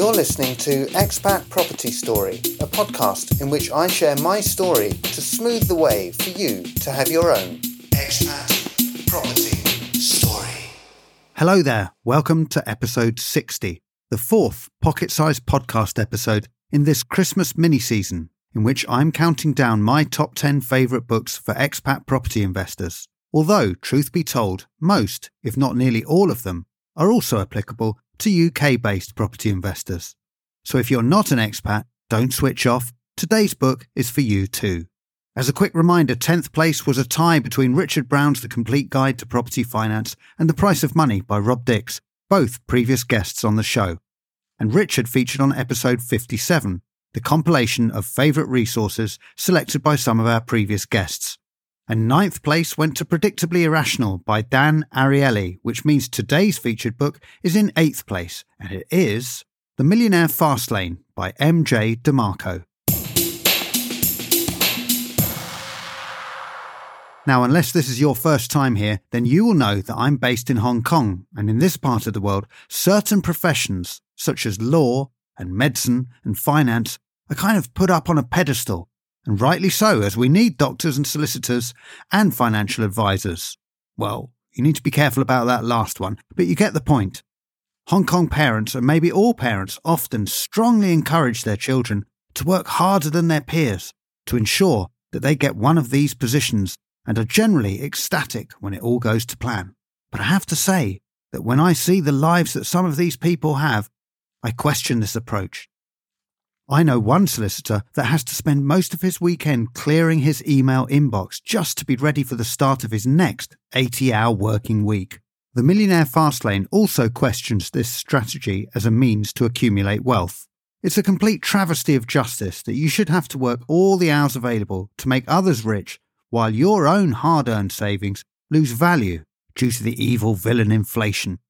You're listening to Expat Property Story, a podcast in which I share my story to smooth the way for you to have your own expat property story. Hello there. Welcome to episode 60, the fourth pocket sized podcast episode in this Christmas mini season, in which I'm counting down my top 10 favourite books for expat property investors. Although, truth be told, most, if not nearly all of them, are also applicable to UK based property investors. So if you're not an expat, don't switch off. Today's book is for you too. As a quick reminder, 10th place was a tie between Richard Brown's The Complete Guide to Property Finance and The Price of Money by Rob Dix, both previous guests on the show. And Richard featured on episode 57, the compilation of favourite resources selected by some of our previous guests. And ninth place went to Predictably Irrational by Dan Ariely, which means today's featured book is in eighth place, and it is The Millionaire Fastlane by MJ DeMarco. Now, unless this is your first time here, then you will know that I'm based in Hong Kong, and in this part of the world, certain professions, such as law and medicine and finance, are kind of put up on a pedestal and rightly so, as we need doctors and solicitors and financial advisors. Well, you need to be careful about that last one, but you get the point. Hong Kong parents, and maybe all parents, often strongly encourage their children to work harder than their peers to ensure that they get one of these positions and are generally ecstatic when it all goes to plan. But I have to say that when I see the lives that some of these people have, I question this approach. I know one solicitor that has to spend most of his weekend clearing his email inbox just to be ready for the start of his next 80 hour working week. The Millionaire Fastlane also questions this strategy as a means to accumulate wealth. It's a complete travesty of justice that you should have to work all the hours available to make others rich while your own hard earned savings lose value due to the evil villain inflation.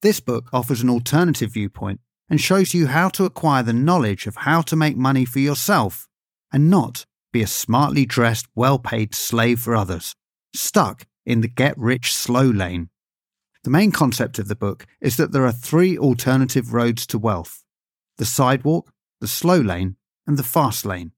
This book offers an alternative viewpoint and shows you how to acquire the knowledge of how to make money for yourself and not be a smartly dressed, well paid slave for others, stuck in the get rich slow lane. The main concept of the book is that there are three alternative roads to wealth the sidewalk, the slow lane, and the fast lane.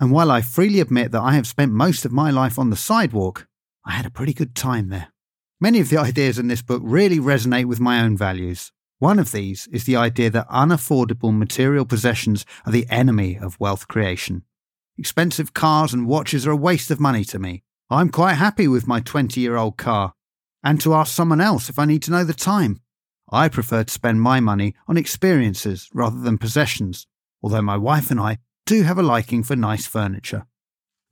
And while I freely admit that I have spent most of my life on the sidewalk, I had a pretty good time there. Many of the ideas in this book really resonate with my own values. One of these is the idea that unaffordable material possessions are the enemy of wealth creation. Expensive cars and watches are a waste of money to me. I'm quite happy with my 20 year old car. And to ask someone else if I need to know the time. I prefer to spend my money on experiences rather than possessions, although my wife and I do have a liking for nice furniture.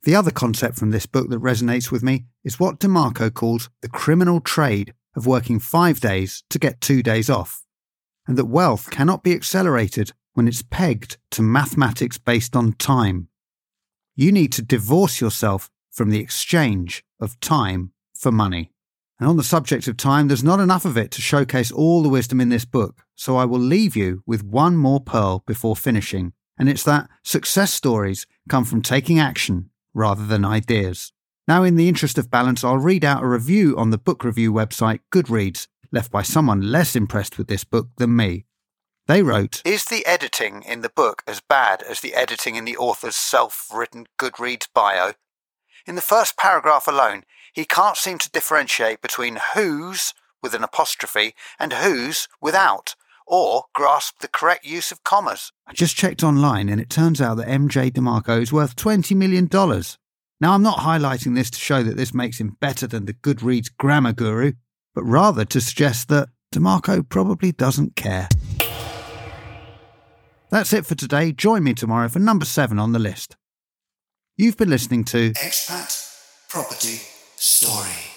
The other concept from this book that resonates with me is what DeMarco calls the criminal trade of working five days to get two days off and that wealth cannot be accelerated when it's pegged to mathematics based on time. You need to divorce yourself from the exchange of time for money. And on the subject of time, there's not enough of it to showcase all the wisdom in this book, so I will leave you with one more pearl before finishing, and it's that success stories come from taking action rather than ideas. Now, in the interest of balance, I'll read out a review on the book review website Goodreads left by someone less impressed with this book than me. They wrote Is the editing in the book as bad as the editing in the author's self written Goodreads bio? In the first paragraph alone, he can't seem to differentiate between whose with an apostrophe and whose without, or grasp the correct use of commas. I just checked online and it turns out that MJ DeMarco is worth $20 million. Now, I'm not highlighting this to show that this makes him better than the Goodreads grammar guru but rather to suggest that DeMarco probably doesn't care. That's it for today. Join me tomorrow for number seven on the list. You've been listening to Expat Property Story.